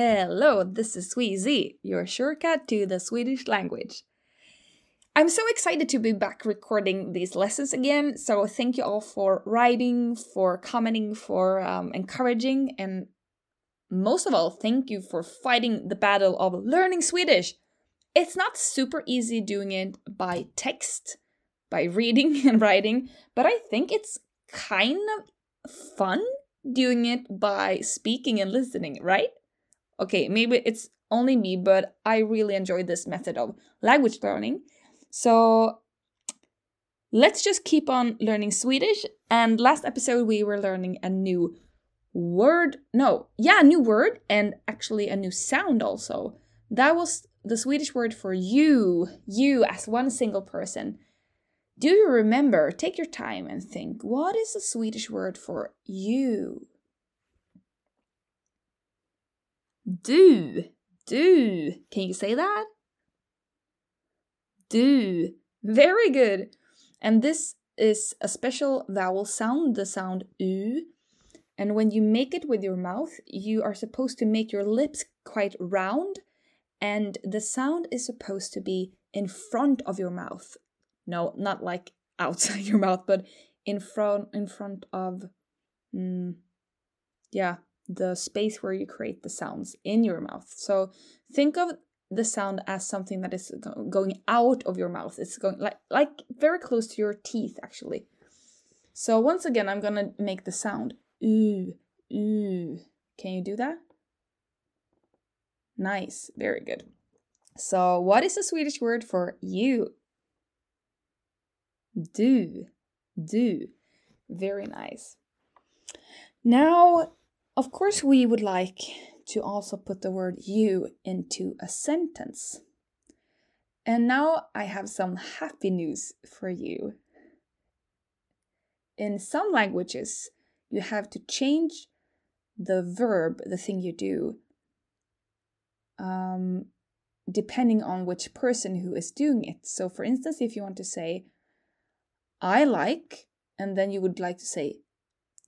Hello, this is Sweasy, your shortcut to the Swedish language. I'm so excited to be back recording these lessons again. So, thank you all for writing, for commenting, for um, encouraging, and most of all, thank you for fighting the battle of learning Swedish. It's not super easy doing it by text, by reading and writing, but I think it's kind of fun doing it by speaking and listening, right? Okay, maybe it's only me, but I really enjoy this method of language learning. So let's just keep on learning Swedish. And last episode, we were learning a new word. No, yeah, a new word and actually a new sound also. That was the Swedish word for you, you as one single person. Do you remember? Take your time and think what is the Swedish word for you? Du, du. Can you say that? Du. Very good. And this is a special vowel sound, the sound u. And when you make it with your mouth, you are supposed to make your lips quite round, and the sound is supposed to be in front of your mouth. No, not like outside your mouth, but in front in front of mm, yeah, the space where you create the sounds in your mouth. So think of the sound as something that is going out of your mouth. It's going like like very close to your teeth actually. So once again, I'm gonna make the sound ooh ooh. Can you do that? Nice, very good. So what is the Swedish word for you? Do, do. Very nice. Now, of course, we would like to also put the word you into a sentence. And now I have some happy news for you. In some languages, you have to change the verb, the thing you do, um, depending on which person who is doing it. So, for instance, if you want to say, I like, and then you would like to say,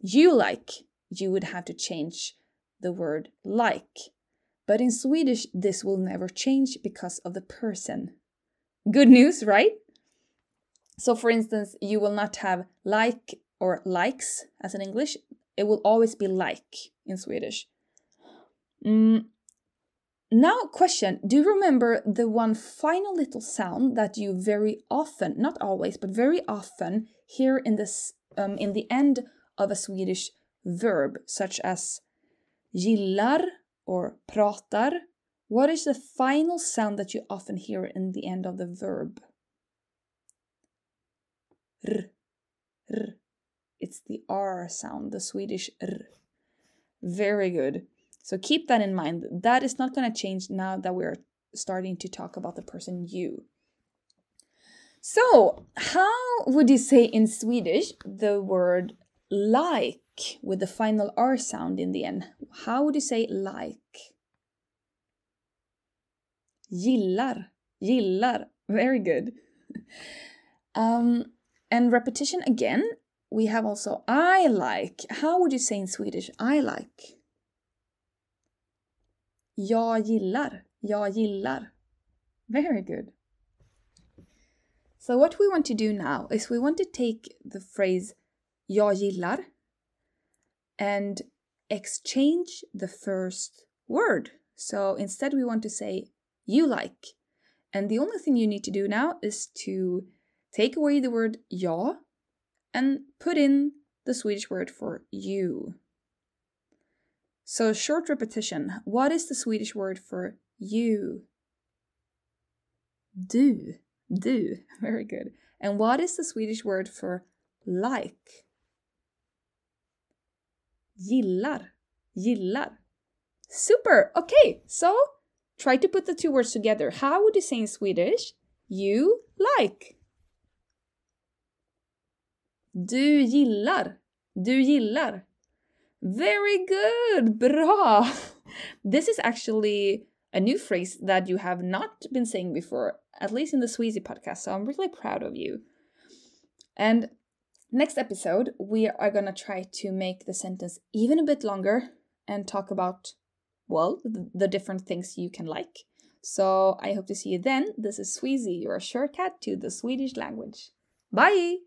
you like, you would have to change the word like. But in Swedish, this will never change because of the person. Good news, right? So, for instance, you will not have like or likes as in English, it will always be like in Swedish. Mm. Now, question Do you remember the one final little sound that you very often, not always, but very often hear in this um, in the end of a Swedish verb, such as gillar or pratar. What is the final sound that you often hear in the end of the verb? R, r. It's the R sound, the Swedish R. Very good. So keep that in mind. That is not going to change now that we're starting to talk about the person you. So, how would you say in Swedish the word like with the final R sound in the end? How would you say like? Gillar. Gillar. Very good. um, and repetition again. We have also I like. How would you say in Swedish I like? Jag gillar. Jag gillar. Very good. So what we want to do now is we want to take the phrase jag gillar and exchange the first word. So instead, we want to say you like. And the only thing you need to do now is to take away the word ja and put in the Swedish word for you. So, short repetition. What is the Swedish word for you? Du. Du. Very good. And what is the Swedish word for like? Gillar. Gillar. Super! Okay, so try to put the two words together. How would you say in Swedish? You like. Du gillar. Du gillar. Very good! Bra! This is actually a new phrase that you have not been saying before, at least in the Sweasy podcast, so I'm really proud of you. And Next episode, we are going to try to make the sentence even a bit longer and talk about well, the, different things you can like. So I hope to see you then. This is Sweasy, your shortcut to the Swedish language. Bye!